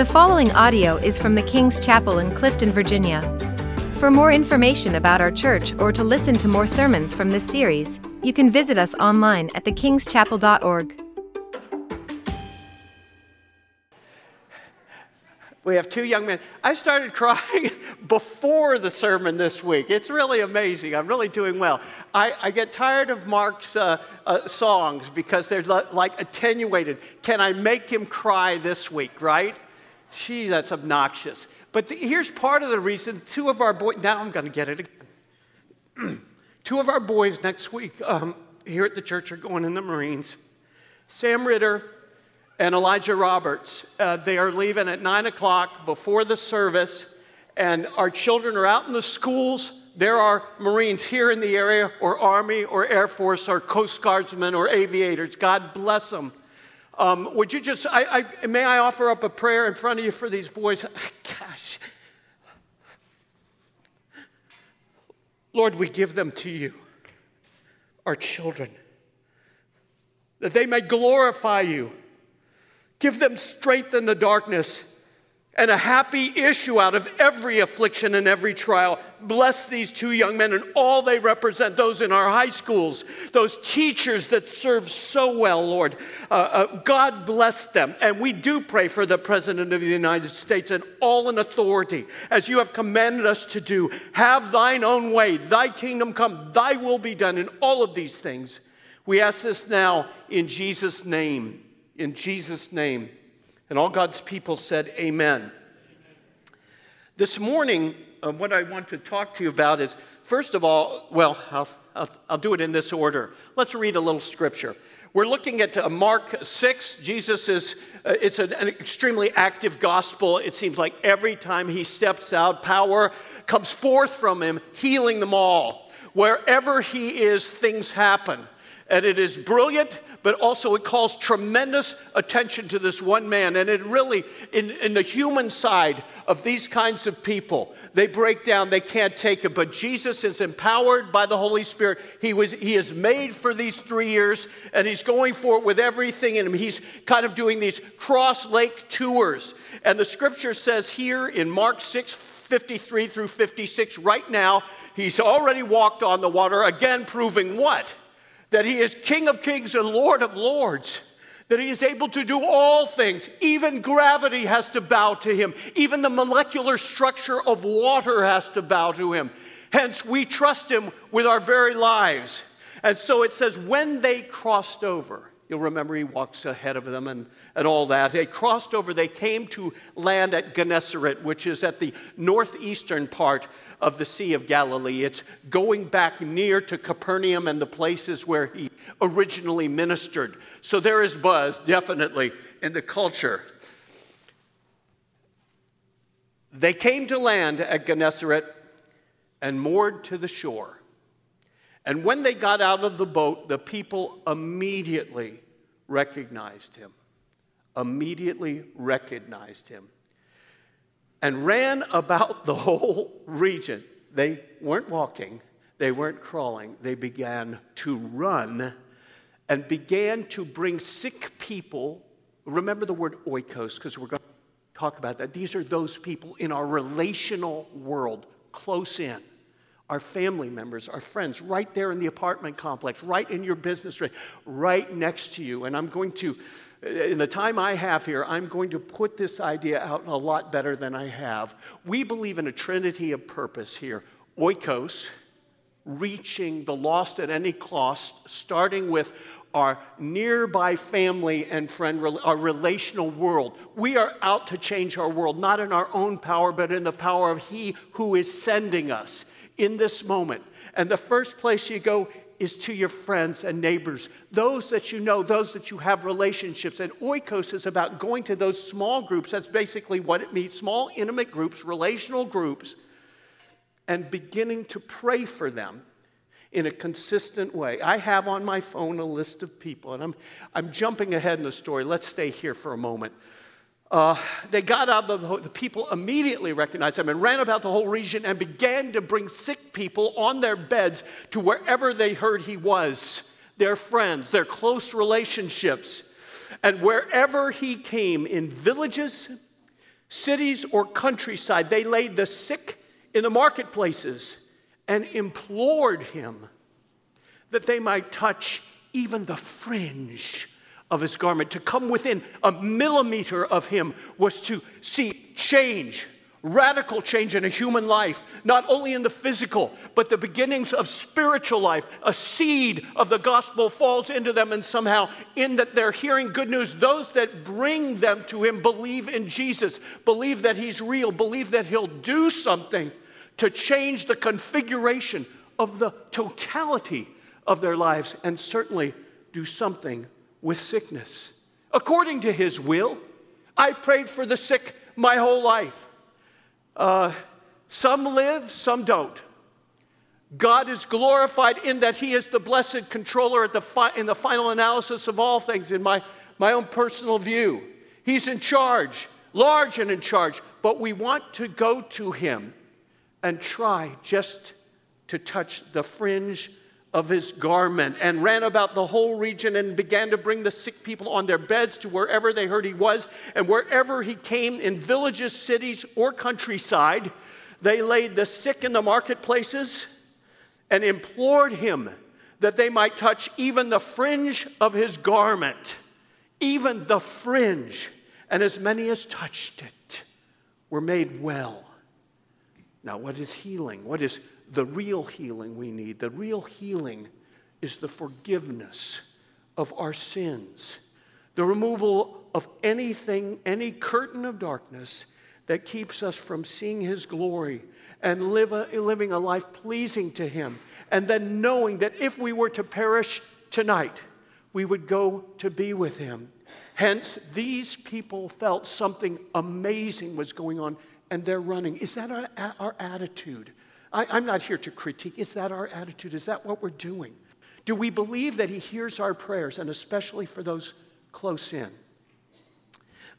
The following audio is from the King's Chapel in Clifton, Virginia. For more information about our church or to listen to more sermons from this series, you can visit us online at thekingschapel.org. We have two young men. I started crying before the sermon this week. It's really amazing. I'm really doing well. I, I get tired of Mark's uh, uh, songs because they're like attenuated. Can I make him cry this week, right? Gee, that's obnoxious. But the, here's part of the reason two of our boys, now I'm going to get it again. two of our boys next week um, here at the church are going in the Marines. Sam Ritter and Elijah Roberts. Uh, they are leaving at 9 o'clock before the service, and our children are out in the schools. There are Marines here in the area, or Army, or Air Force, or Coast Guardsmen, or aviators. God bless them. Um, would you just, I, I, may I offer up a prayer in front of you for these boys? Gosh. Lord, we give them to you, our children, that they may glorify you Give them strength in the darkness and a happy issue out of every affliction and every trial. Bless these two young men and all they represent, those in our high schools, those teachers that serve so well, Lord. Uh, uh, God bless them. And we do pray for the President of the United States and all in authority, as you have commanded us to do. Have thine own way, thy kingdom come, thy will be done in all of these things. We ask this now in Jesus' name in Jesus' name. And all God's people said, Amen. This morning, uh, what I want to talk to you about is, first of all, well, I'll, I'll, I'll do it in this order. Let's read a little scripture. We're looking at uh, Mark 6. Jesus is, uh, it's an, an extremely active gospel. It seems like every time he steps out, power comes forth from him, healing them all. Wherever he is, things happen. And it is brilliant, but also it calls tremendous attention to this one man. And it really, in, in the human side of these kinds of people, they break down, they can't take it. But Jesus is empowered by the Holy Spirit. He, was, he is made for these three years, and he's going for it with everything in him. He's kind of doing these cross lake tours. And the scripture says here in Mark 6 53 through 56, right now, he's already walked on the water, again proving what? That he is King of kings and Lord of lords, that he is able to do all things. Even gravity has to bow to him, even the molecular structure of water has to bow to him. Hence, we trust him with our very lives. And so it says, when they crossed over, You'll remember he walks ahead of them and, and all that. They crossed over, they came to land at Gennesaret, which is at the northeastern part of the Sea of Galilee. It's going back near to Capernaum and the places where he originally ministered. So there is buzz, definitely, in the culture. They came to land at Gennesaret and moored to the shore. And when they got out of the boat, the people immediately recognized him. Immediately recognized him. And ran about the whole region. They weren't walking, they weren't crawling, they began to run and began to bring sick people. Remember the word oikos, because we're going to talk about that. These are those people in our relational world, close in our family members, our friends, right there in the apartment complex, right in your business, right, right next to you. And I'm going to, in the time I have here, I'm going to put this idea out a lot better than I have. We believe in a trinity of purpose here oikos, reaching the lost at any cost, starting with our nearby family and friend, our relational world. We are out to change our world, not in our own power, but in the power of He who is sending us in this moment. And the first place you go is to your friends and neighbors, those that you know, those that you have relationships. And oikos is about going to those small groups. That's basically what it means small, intimate groups, relational groups, and beginning to pray for them in a consistent way. I have on my phone a list of people, and I'm, I'm jumping ahead in the story. Let's stay here for a moment. Uh, they got of the, the people immediately recognized him and ran about the whole region and began to bring sick people on their beds to wherever they heard he was their friends their close relationships. And wherever he came in villages cities or countryside, they laid the sick in the marketplaces and implored him that they might touch even the fringe of his garment. To come within a millimeter of him was to see change radical change in a human life, not only in the physical, but the beginnings of spiritual life. A seed of the gospel falls into them, and somehow, in that they're hearing good news, those that bring them to Him believe in Jesus, believe that He's real, believe that He'll do something to change the configuration of the totality of their lives, and certainly do something with sickness. According to His will, I prayed for the sick my whole life. Uh, some live, some don't. God is glorified in that He is the blessed controller the fi- in the final analysis of all things, in my, my own personal view. He's in charge, large and in charge, but we want to go to Him and try just to touch the fringe of his garment and ran about the whole region and began to bring the sick people on their beds to wherever they heard he was. And wherever he came in villages, cities, or countryside, they laid the sick in the marketplaces and implored him that they might touch even the fringe of his garment, even the fringe. And as many as touched it were made well. Now, what is healing? What is the real healing we need. The real healing is the forgiveness of our sins, the removal of anything, any curtain of darkness that keeps us from seeing His glory and live a, living a life pleasing to Him. And then knowing that if we were to perish tonight, we would go to be with Him. Hence, these people felt something amazing was going on and they're running. Is that our, our attitude? I, am not here to critique. Is that our attitude? Is that what we're doing? Do we believe that He hears our prayers, and especially for those close in?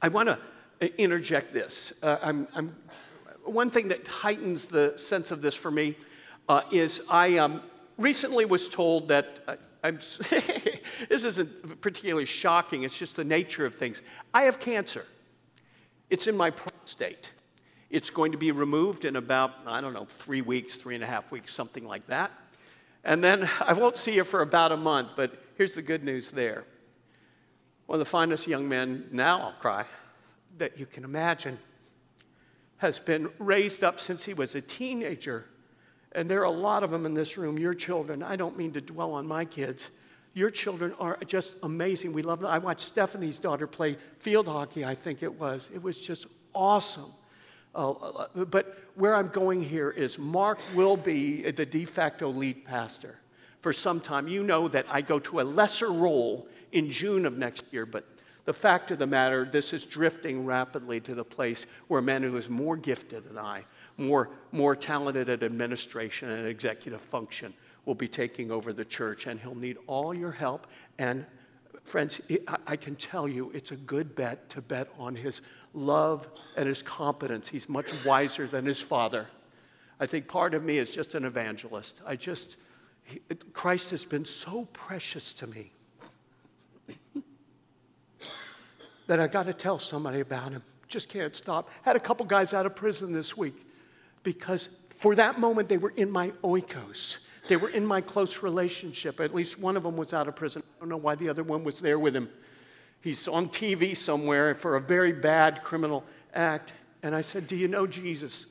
I want to uh, interject this. Uh, I'm, I'm, one thing that heightens the sense of this for me uh, is I um, recently was told that. Uh, this isn't particularly shocking, it's just the nature of things. I have cancer. It's in my prostate. It's going to be removed in about, I don't know, three weeks, three and a half weeks, something like that. And then I won't see you for about a month, but here's the good news there. One of the finest young men, now I'll cry, that you can imagine, has been raised up since he was a teenager. And there are a lot of them in this room, your children. I don't mean to dwell on my kids. Your children are just amazing. We love them. I watched Stephanie's daughter play field hockey, I think it was. It was just awesome. Uh, uh, but where I'm going here is Mark will be the de facto lead pastor for some time. You know that I go to a lesser role in June of next year, but the fact of the matter, this is drifting rapidly to the place where a man who is more gifted than I, more, more talented at administration and executive function, will be taking over the church, and he'll need all your help and Friends, I can tell you it's a good bet to bet on his love and his competence. He's much wiser than his father. I think part of me is just an evangelist. I just, Christ has been so precious to me that I got to tell somebody about him. Just can't stop. Had a couple guys out of prison this week because for that moment they were in my oikos. They were in my close relationship. At least one of them was out of prison. I don't know why the other one was there with him. He's on TV somewhere for a very bad criminal act. And I said, Do you know Jesus?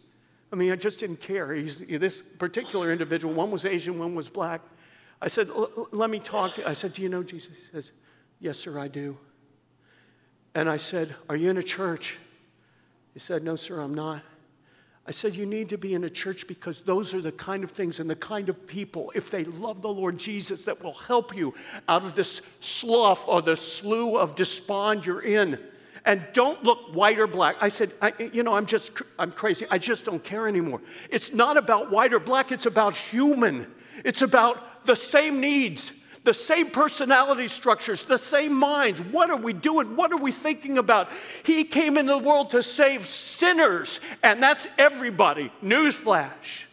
I mean, I just didn't care. He's, this particular individual, one was Asian, one was black. I said, Let me talk to you. I said, Do you know Jesus? He says, Yes, sir, I do. And I said, Are you in a church? He said, No, sir, I'm not. I said, You need to be in a church because those are the kind of things and the kind of people, if they love the Lord Jesus, that will help you out of this slough or the slough of despond you're in. And don't look white or black. I said, I, You know, I'm just, I'm crazy. I just don't care anymore. It's not about white or black, it's about human. It's about the same needs, the same personality structures, the same minds. What are we doing? What are we thinking about? He came into the world to save sinners, and that's everybody. Newsflash.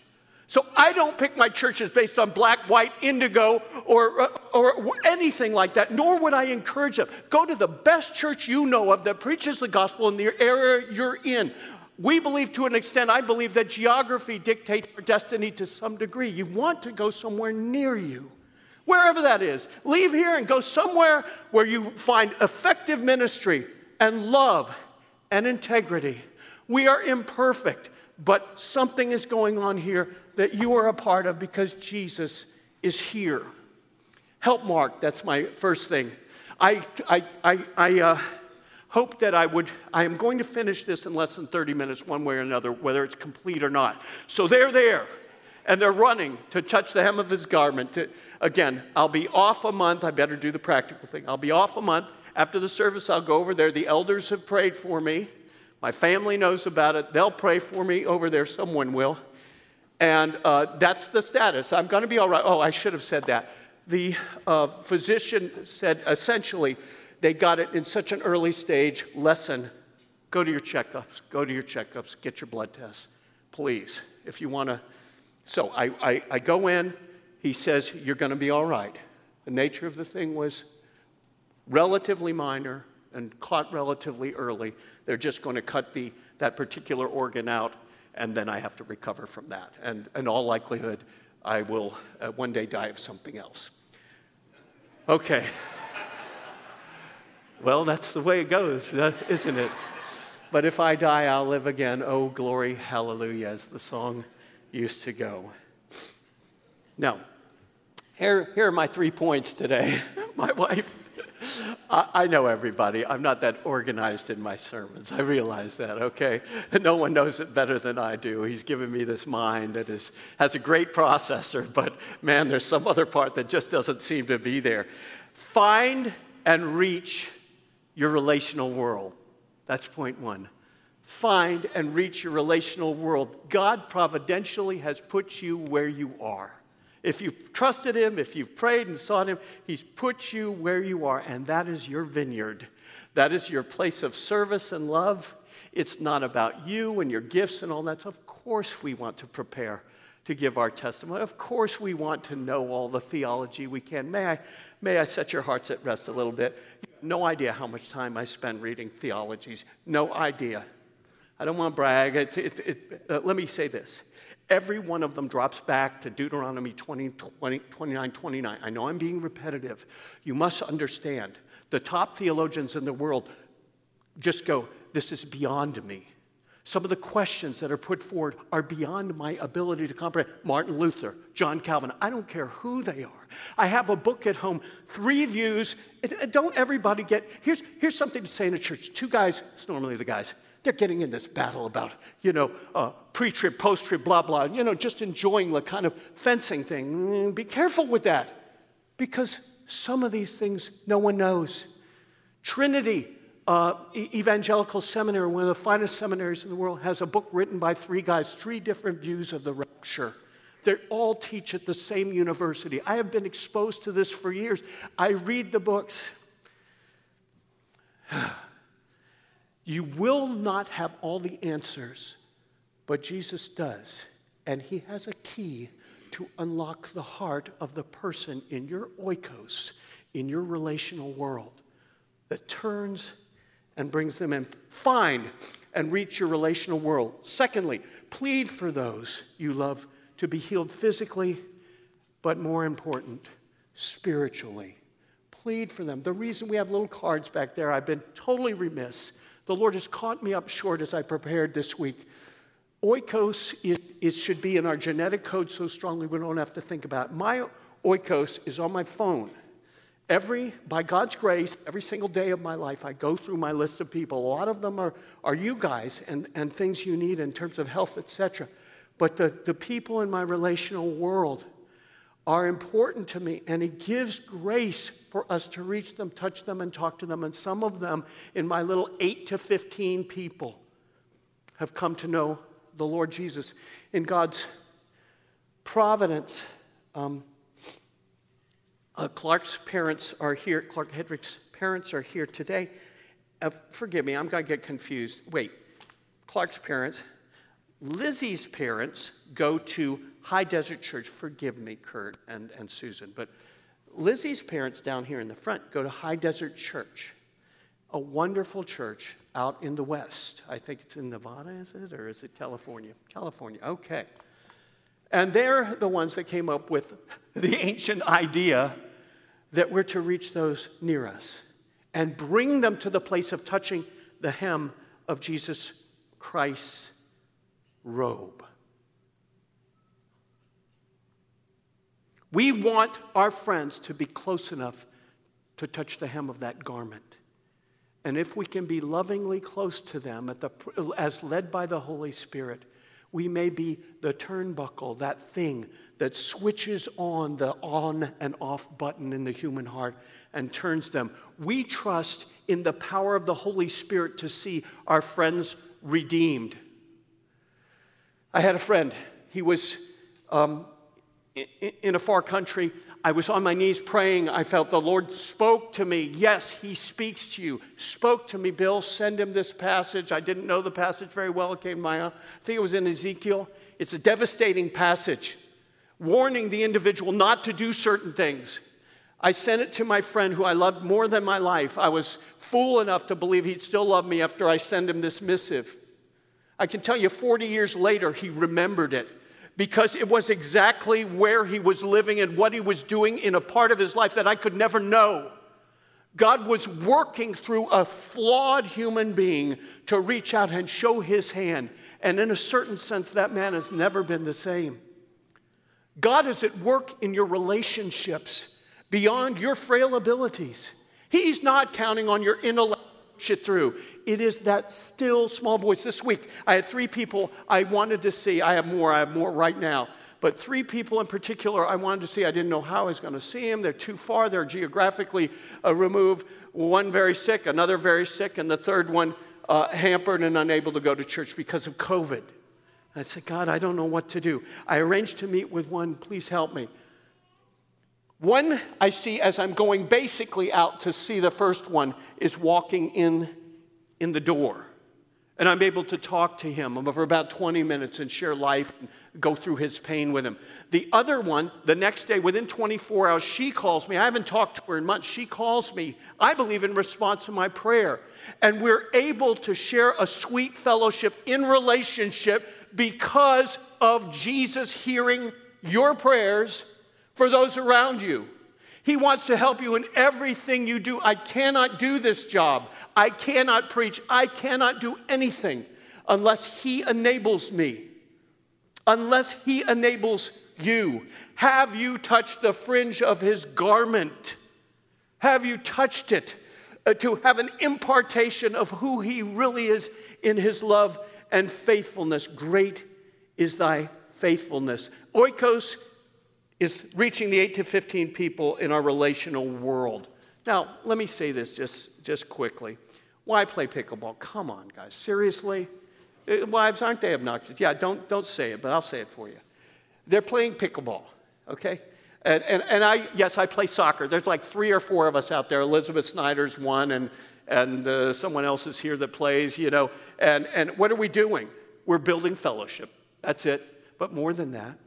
So I don't pick my churches based on black, white, indigo, or, or anything like that, nor would I encourage them. Go to the best church you know of that preaches the gospel in the area you're in. We believe to an extent, I believe that geography dictates our destiny to some degree. You want to go somewhere near you, wherever that is. Leave here and go somewhere where you find effective ministry and love and integrity. We are imperfect, but something is going on here that you are a part of because Jesus is here. Help Mark, that's my first thing. I, I, I, I uh, hope that I would, I am going to finish this in less than 30 minutes, one way or another, whether it's complete or not. So they're there and they're running to touch the hem of his garment. To, again, I'll be off a month. I better do the practical thing. I'll be off a month. After the service, I'll go over there. The elders have prayed for me. My family knows about it. They'll pray for me over there. Someone will. And uh, that's the status. I'm going to be all right. Oh, I should have said that. The uh, physician said essentially, they got it in such an early stage. Lesson go to your checkups, go to your checkups, get your blood tests, please, if you want to. So I, I, I go in. He says, You're going to be all right. The nature of the thing was relatively minor and caught relatively early. They're just going to cut the, that particular organ out, and then I have to recover from that. And in all likelihood, I will uh, one day die of something else. Okay. well, that's the way it goes, uh, isn't it? But if I die, I'll live again. Oh, glory, hallelujah, as the song used to go. Now, here, here are my three points today. my wife I, I, know everybody. I'm not that organized in my sermons. I realize that, okay? No one knows it better than I do. He's given me this mind that is, has a great processor, but man, there's some other part that just doesn't seem to be there. Find and reach your relational world. That's point one. Find and reach your relational world. God providentially has put you where you are. If you've trusted Him, if you've prayed and sought Him, He's put you where you are, and that is your vineyard. That is your place of service and love. It's not about you and your gifts and all that. So, of course, we want to prepare to give our testimony. Of course, we want to know all the theology we can. May I, may I set your hearts at rest a little bit? No idea how much time I spend reading theologies. No idea. I don't want to brag. It, it, it, uh, let me say this Every one of them drops back to Deuteronomy 20, 20, 29, 29. I know I'm being repetitive. You must understand the top theologians in the world just go, This is beyond me. Some of the questions that are put forward are beyond my ability to comprehend. Martin Luther, John Calvin, I don't care who they are. I have a book at home, three views. Don't everybody get, here's, here's something to say in a church. Two guys, it's normally the guys, they're getting in this battle about, you know, uh, pre trib, post trib, blah, blah, you know, just enjoying the kind of fencing thing. Mm, be careful with that because some of these things no one knows. Trinity uh, Evangelical Seminary, one of the finest seminaries in the world, has a book written by three guys, three different views of the rapture. They all teach at the same university. I have been exposed to this for years. I read the books. You will not have all the answers, but Jesus does. And he has a key to unlock the heart of the person in your oikos, in your relational world, that turns and brings them in. Find and reach your relational world. Secondly, plead for those you love to be healed physically, but more important, spiritually. Plead for them. The reason we have little cards back there, I've been totally remiss the Lord has caught me up short as I prepared this week. Oikos is, is, should be in our genetic code so strongly we don't have to think about it. My oikos is on my phone. Every, by God's grace, every single day of my life, I go through my list of people. A lot of them are, are you guys and, and things you need in terms of health, etc. But the, the people in my relational world are important to me, and He gives grace for us to reach them, touch them, and talk to them. And some of them, in my little 8 to 15 people, have come to know the Lord Jesus. In God's providence, um, uh, Clark's parents are here. Clark Hedrick's parents are here today. Uh, forgive me, I'm going to get confused. Wait, Clark's parents. Lizzie's parents go to High Desert Church, forgive me, Kurt and, and Susan, but Lizzie's parents down here in the front go to High Desert Church, a wonderful church out in the West. I think it's in Nevada, is it? Or is it California? California, okay. And they're the ones that came up with the ancient idea that we're to reach those near us and bring them to the place of touching the hem of Jesus Christ's robe. We want our friends to be close enough to touch the hem of that garment. And if we can be lovingly close to them the, as led by the Holy Spirit, we may be the turnbuckle, that thing that switches on the on and off button in the human heart and turns them. We trust in the power of the Holy Spirit to see our friends redeemed. I had a friend, he was um, in a far country. I was on my knees praying. I felt the Lord spoke to me. Yes, He speaks to you. Spoke to me, Bill. Send him this passage. I didn't know the passage very well. It came to my, I think it was in Ezekiel. It's a devastating passage, warning the individual not to do certain things. I sent it to my friend who I loved more than my life. I was fool enough to believe he'd still love me after I sent him this missive. I can tell you 40 years later, he remembered it because it was exactly where he was living and what he was doing in a part of his life that I could never know. God was working through a flawed human being to reach out and show his hand. And in a certain sense, that man has never been the same. God is at work in your relationships beyond your frail abilities. He's not counting on your intellect shit through. It is that still small voice. This week, I had three people I wanted to see. I have more, I have more right now. But three people in particular I wanted to see. I didn't know how I was going to see them. They're too far, they're geographically uh, removed. One very sick, another very sick, and the third one uh, hampered and unable to go to church because of COVID. I said, God, I don't know what to do. I arranged to meet with one. Please help me. One I see as I'm going basically out to see the first one is walking in in the door. And I'm able to talk to him for about 20 minutes and share life and go through his pain with him. The other one, the next day, within 24 hours, she calls me. I haven't talked to her in months. She calls me, I believe, in response to my prayer. And we're able to share a sweet fellowship in relationship because of Jesus hearing your prayers for those around you. He wants to help you in everything you do. I cannot do this job. I cannot preach. I cannot do anything unless He enables me, unless He enables you. Have you touched the fringe of His garment? Have you touched it uh, to have an impartation of who He really is in His love and faithfulness? Great is thy faithfulness. Oikos is reaching the 8 to 15 people in our relational world. Now, let me say this just, just quickly. Why play pickleball? Come on, guys. Seriously? Uh, wives, aren't they obnoxious? Yeah, don't, don't say it, but I'll say it for you. They're playing pickleball, okay? And, and, and I, yes, I play soccer. There's like three or four of us out there. Elizabeth Snyder's one, and, and uh, someone else is here that plays, you know. And, and what are we doing? We're building fellowship. That's it. But more than that,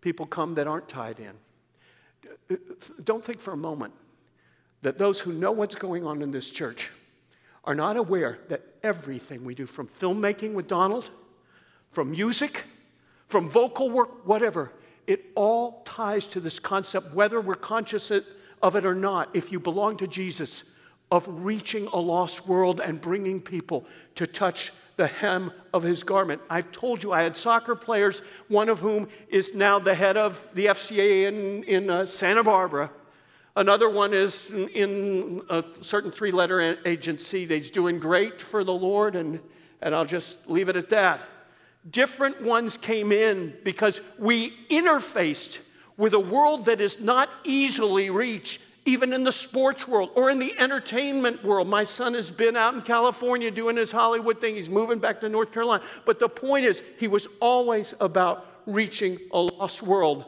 people come that aren't tied in. Don't think for a moment that those who know what's going on in this church are not aware that everything we do, from filmmaking with Donald, from music, from vocal work, whatever, it all ties to this concept, whether we're conscious of it or not, if you belong to Jesus, of reaching a lost world and bringing people to touch the hem of his garment. I've told you I had soccer players, one of whom is now the head of the FCA in, in uh, Santa Barbara. Another one is in, in a certain three letter agency that's doing great for the Lord, and, and I'll just leave it at that. Different ones came in because we interfaced with a world that is not easily reached even in the sports world or in the entertainment world. My son has been out in California doing his Hollywood thing. He's moving back to North Carolina. But the point is, he was always about reaching a lost world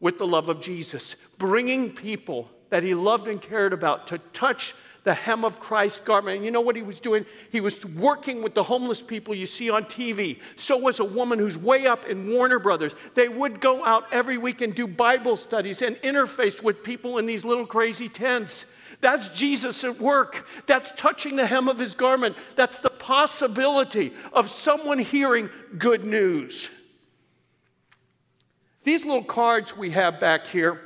with the love of Jesus, bringing people that he loved and cared about to touch the hem of Christ's garment. And you know what he was doing? He was working with the homeless people you see on TV. So was a woman who's way up in Warner Brothers. They would go out every week and do Bible studies and interface with people in these little crazy tents. That's Jesus at work. That's touching the hem of his garment. That's the possibility of someone hearing good news. These little cards we have back here,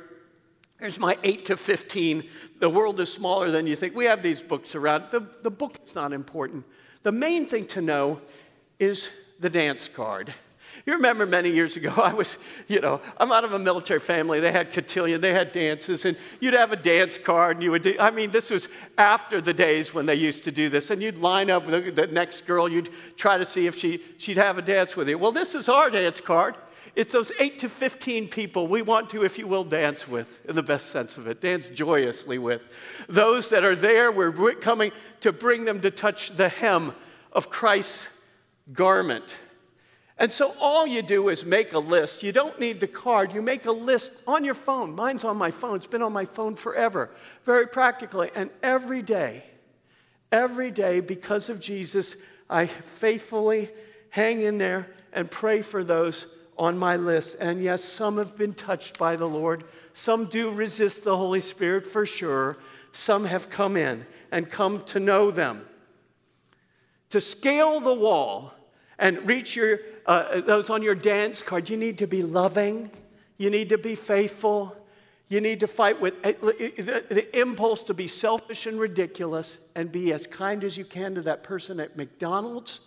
here's my 8 to 15. The world is smaller than you think. We have these books around. The, the book is not important. The main thing to know is the dance card. You remember many years ago, I was, you know, I'm out of a military family. They had cotillion, they had dances, and you'd have a dance card, and you would I mean, this was after the days when they used to do this, and you'd line up with the next girl, you'd try to see if she, she'd have a dance with you. Well, this is our dance card. It's those 8 to 15 people we want to, if you will, dance with, in the best sense of it, dance joyously with. Those that are there, we're coming to bring them to touch the hem of Christ's garment. And so all you do is make a list. You don't need the card. You make a list on your phone. Mine's on my phone. It's been on my phone forever, very practically. And every day, every day, because of Jesus, I faithfully hang in there and pray for those on my list. And yes, some have been touched by the Lord. Some do resist the Holy Spirit for sure. Some have come in and come to know them. To scale the wall and reach your, uh, those on your dance card, you need to be loving, you need to be faithful, you need to fight with uh, the, the impulse to be selfish and ridiculous and be as kind as you can to that person at McDonald's,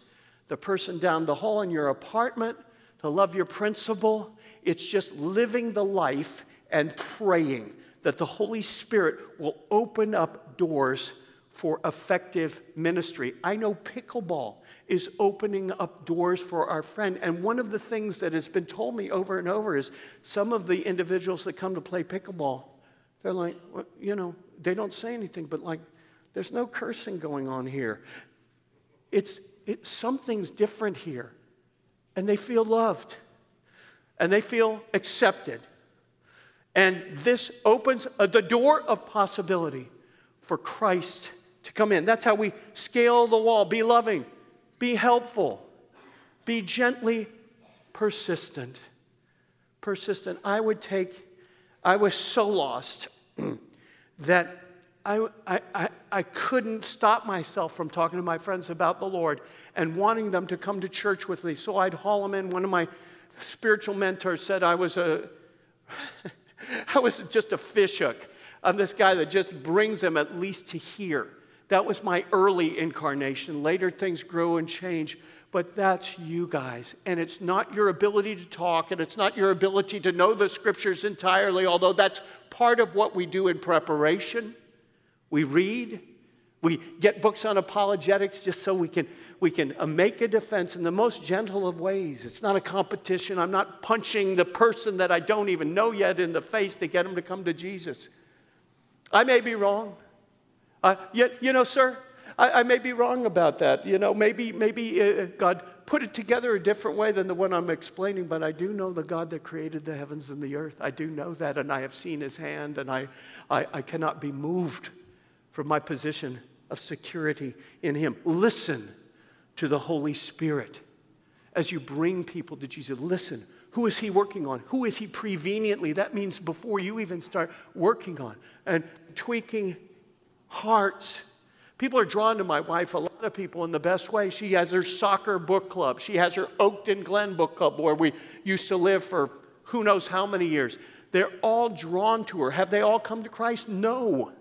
the person down the hall in your apartment to love your principal. It's just living the life and praying that the Holy Spirit will open up doors for effective ministry. I know pickleball is opening up doors for our friend. And one of the things that has been told me over and over is some of the individuals that come to play pickleball, they're like, well, you know, they don't say anything, but like, there's no cursing going on here. It's, it, something's different here and they feel loved and they feel accepted. And this opens uh, the door of possibility for Christ to come in. That's how we scale the wall. Be loving, be helpful, be gently persistent. Persistent. I would take, I was so lost that I, I, I couldn't stop myself from talking to my friends about the Lord and wanting them to come to church with me. So I'd haul them in. One of my spiritual mentors said I was a, I was just a fishhook. I'm this guy that just brings them at least to hear. That was my early incarnation. Later things grow and change, but that's you guys. And it's not your ability to talk, and it's not your ability to know the scriptures entirely, although that's part of what we do in preparation. We read, we get books on apologetics just so we can, we can uh, make a defense in the most gentle of ways. It's not a competition. I'm not punching the person that I don't even know yet in the face to get them to come to Jesus. I may be wrong. Uh, yet, you know, sir, I, I, may be wrong about that. You know, maybe, maybe uh, God put it together a different way than the one I'm explaining, but I do know the God that created the heavens and the earth. I do know that, and I have seen his hand, and I, I, I cannot be moved from my position of security in Him. Listen to the Holy Spirit as you bring people to Jesus. Listen. Who is he working on? Who is he preveniently? That means before you even start working on and tweaking hearts. People are drawn to my wife, a lot of people in the best way. She has her soccer book club. She has her Oakton Glen book club where we used to live for who knows how many years. They're all drawn to her. Have they all come to Christ? No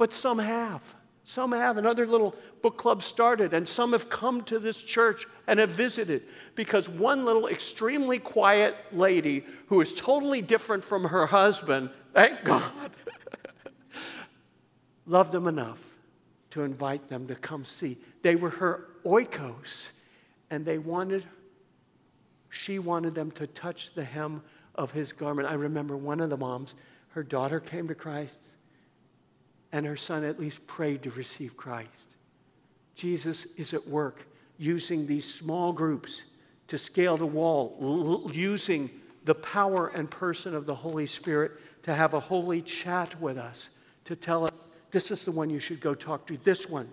but some have. Some have, and other little book clubs started, and some have come to this church and have visited because one little extremely quiet lady who is totally different from her husband, thank God, loved them enough to invite them to come see. They were her oikos, and they wanted, she wanted them to touch the hem of his garment. I remember one of the moms, her daughter came to Christ and her son at least prayed to receive Christ. Jesus is at work using these small groups to scale the wall, l- using the power and person of the Holy Spirit to have a holy chat with us, to tell us this is the one you should go talk to. This one.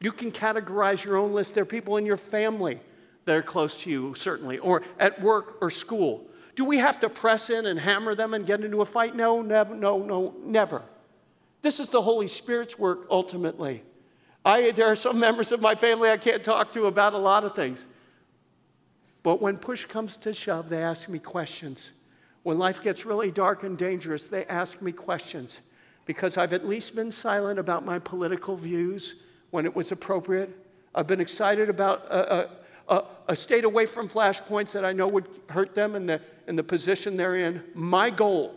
You can categorize your own list. There are people in your family that are close to you, certainly, or at work or school. Do we have to press in and hammer them and get into a fight? No, never, no, no, never. This is the Holy Spirit's work ultimately. I, there are some members of my family I can't talk to about a lot of things. But when push comes to shove, they ask me questions. When life gets really dark and dangerous, they ask me questions because I've at least been silent about my political views when it was appropriate. I've been excited about a, a, a stayed away from flashpoints that I know would hurt them in the, in the position they're in. My goal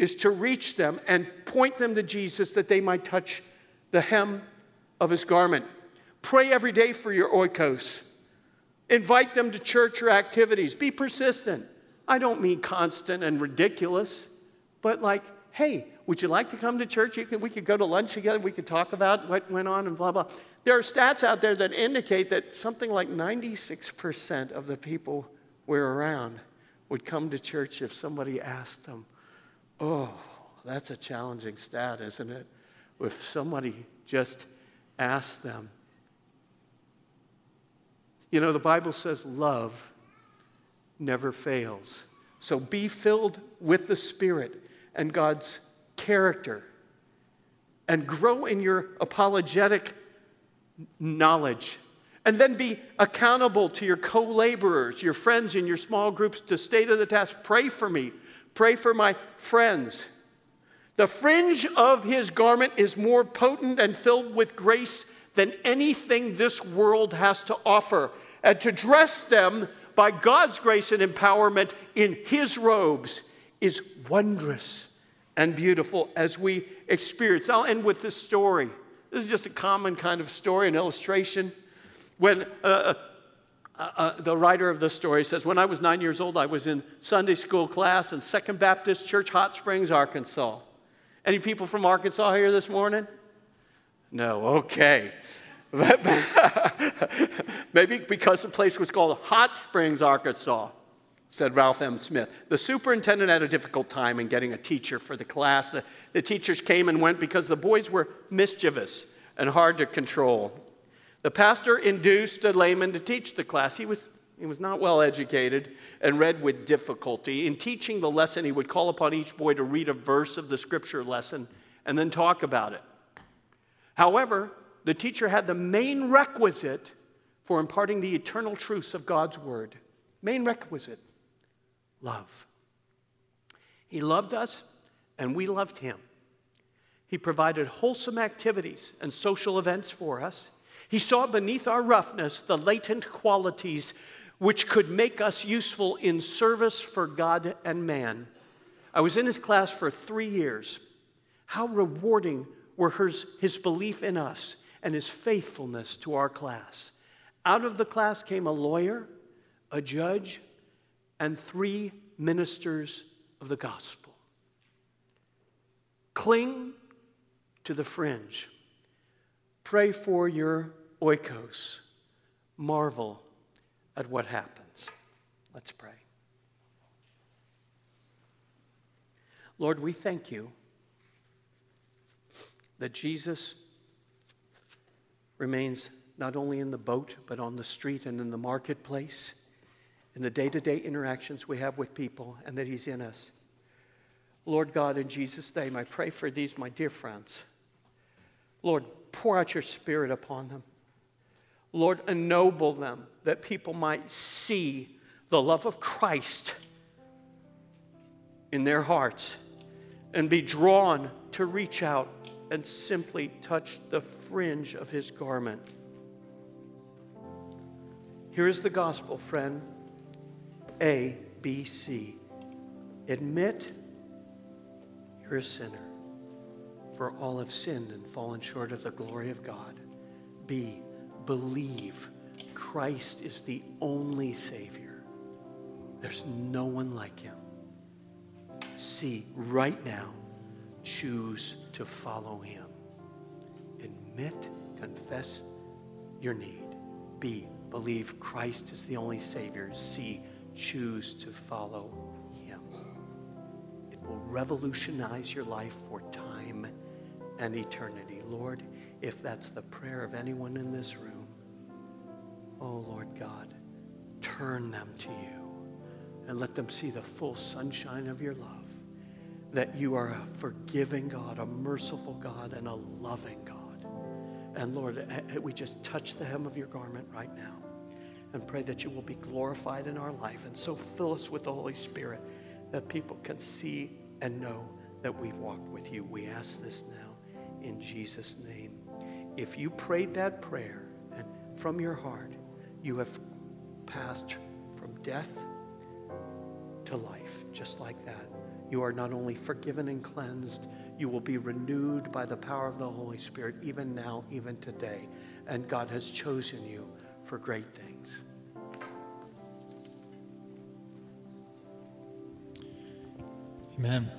is to reach them and point them to Jesus that they might touch the hem of his garment. Pray every day for your oikos. Invite them to church or activities. Be persistent. I don't mean constant and ridiculous, but like, hey, would you like to come to church? We could go to lunch together. We could talk about what went on and blah, blah. There are stats out there that indicate that something like 96% of the people we're around would come to church if somebody asked them. Oh, that's a challenging stat, isn't it? If somebody just asked them. You know, the Bible says love never fails. So be filled with the Spirit and God's character and grow in your apologetic knowledge. And then be accountable to your co laborers, your friends in your small groups to stay to the task. Pray for me. Pray for my friends. The fringe of his garment is more potent and filled with grace than anything this world has to offer. And to dress them by God's grace and empowerment in His robes is wondrous and beautiful as we experience. I'll end with this story. This is just a common kind of story, an illustration. When uh, uh, uh, the writer of the story says, When I was nine years old, I was in Sunday school class in Second Baptist Church, Hot Springs, Arkansas. Any people from Arkansas here this morning? No, okay. Maybe because the place was called Hot Springs, Arkansas, said Ralph M. Smith. The superintendent had a difficult time in getting a teacher for the class. The, the teachers came and went because the boys were mischievous and hard to control. The pastor induced a layman to teach the class. He was, he was not well educated and read with difficulty. In teaching the lesson, he would call upon each boy to read a verse of the scripture lesson and then talk about it. However, the teacher had the main requisite for imparting the eternal truths of God's word. Main requisite love. He loved us, and we loved him. He provided wholesome activities and social events for us. He saw beneath our roughness the latent qualities which could make us useful in service for God and man. I was in his class for three years. How rewarding were his, his belief in us and his faithfulness to our class. Out of the class came a lawyer, a judge, and three ministers of the gospel. Cling to the fringe. Pray for your oikos. Marvel at what happens. Let's pray. Lord, we thank you that Jesus remains not only in the boat, but on the street and in the marketplace, in the day to day interactions we have with people, and that He's in us. Lord God, in Jesus' name, I pray for these, my dear friends. Lord, pour out your Spirit upon them. Lord, ennoble them that people might see the love of Christ in their hearts and be drawn to reach out and simply touch the fringe of his garment. Here is the gospel, friend A, B, C. Admit you're a sinner, for all have sinned and fallen short of the glory of God. B, believe Christ is the only Savior. There's no one like him. C, right now, choose to follow him. Admit, confess your need. B, believe Christ is the only Savior. C, choose to follow him. It will revolutionize your life for time and eternity. Lord, if that's the prayer of anyone in this room, oh Lord God, turn them to you and let them see the full sunshine of your love. That you are a forgiving God, a merciful God, and a loving God. And Lord, eh, eh, we just touch the hem of your garment right now and pray that you will be glorified in our life. And so fill us with the Holy Spirit that people can see and know that we've walked with you. We ask this now in Jesus' name. If you prayed that prayer and from your heart, you have passed from death to life, just like that. You are not only forgiven and cleansed, you will be renewed by the power of the Holy Spirit, even now, even today. And God has chosen you for great things. Amen.